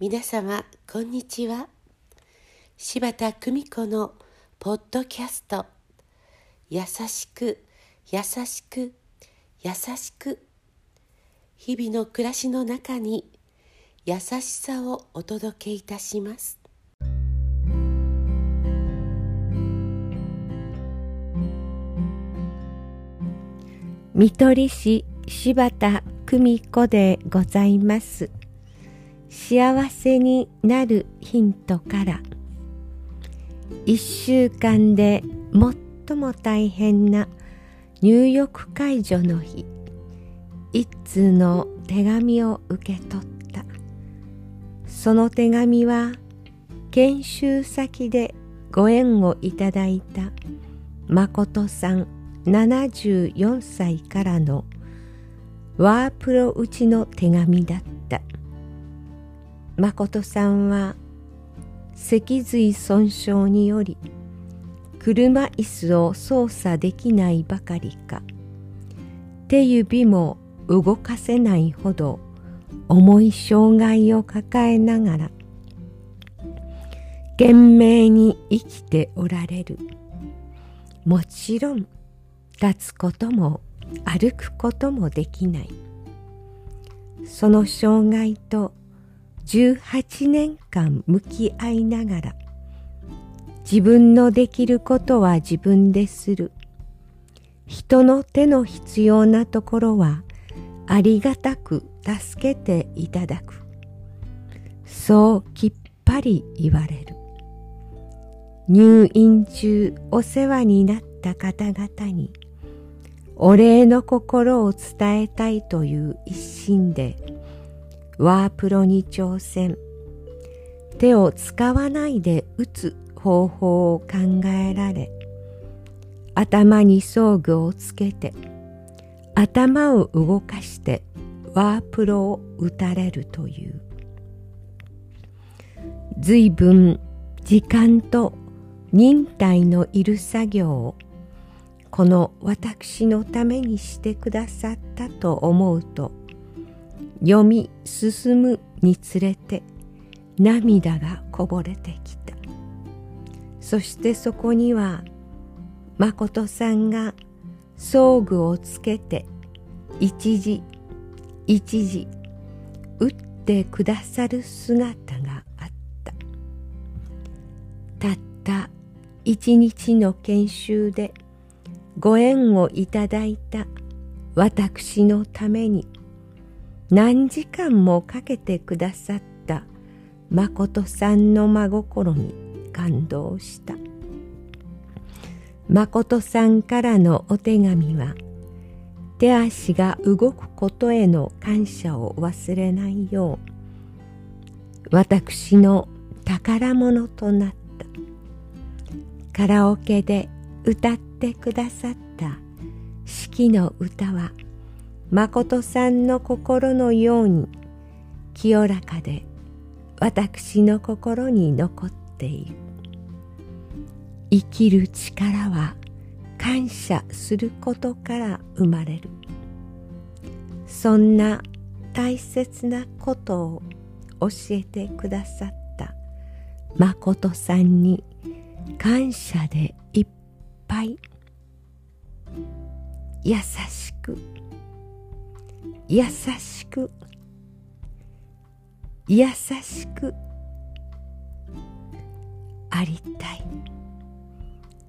皆様こんにちは。柴田久美子のポッドキャスト。優しく優しく優しく。日々の暮らしの中に優しさをお届けいたします。見取り師柴田久美子でございます。幸せになるヒントから1週間で最も大変な入浴解除の日一通の手紙を受け取った。その手紙は研修先でご縁をいただいた誠さん74歳からのワープロうちの手紙だった。誠さんは脊髄損傷により車椅子を操作できないばかりか手指も動かせないほど重い障害を抱えながら懸命に生きておられる。もちろん立つことも歩くこともできない。その障害と18年間向き合いながら自分のできることは自分でする。人の手の必要なところはありがたく助けていただく。そうきっぱり言われる。入院中お世話になった方々にお礼の心を伝えたいという一心でワープロに挑戦。手を使わないで打つ方法を考えられ頭に装具をつけて頭を動かしてワープロを打たれるという。随分時間と忍耐のいる作業をこの私のためにしてくださったと思うと読み進むにつれて涙がこぼれてきた。そしてそこには誠さんが装具をつけて一時一時打ってくださる姿があった。たった一日の研修でご縁をいただいた私のために何時間もかけてくださった誠さんの真心に感動した。誠さんからのお手紙は手足が動くことへの感謝を忘れないよう私の宝物となった。カラオケで歌ってくださった四季の歌は誠さんの心のように清らかで私の心に残っている。生きる力は感謝することから生まれる。そんな大切なことを教えてくださった。誠さんに感謝でいっぱい。優しく優しく。優しく。ありたい。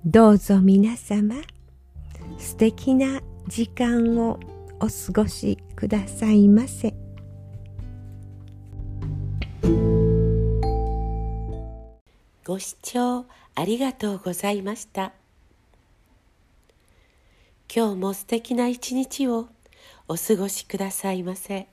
どうぞ皆様素敵な時間をお過ごしくださいませ。ご視聴ありがとうございました。今日も素敵な一日を。お過ごしくださいませ。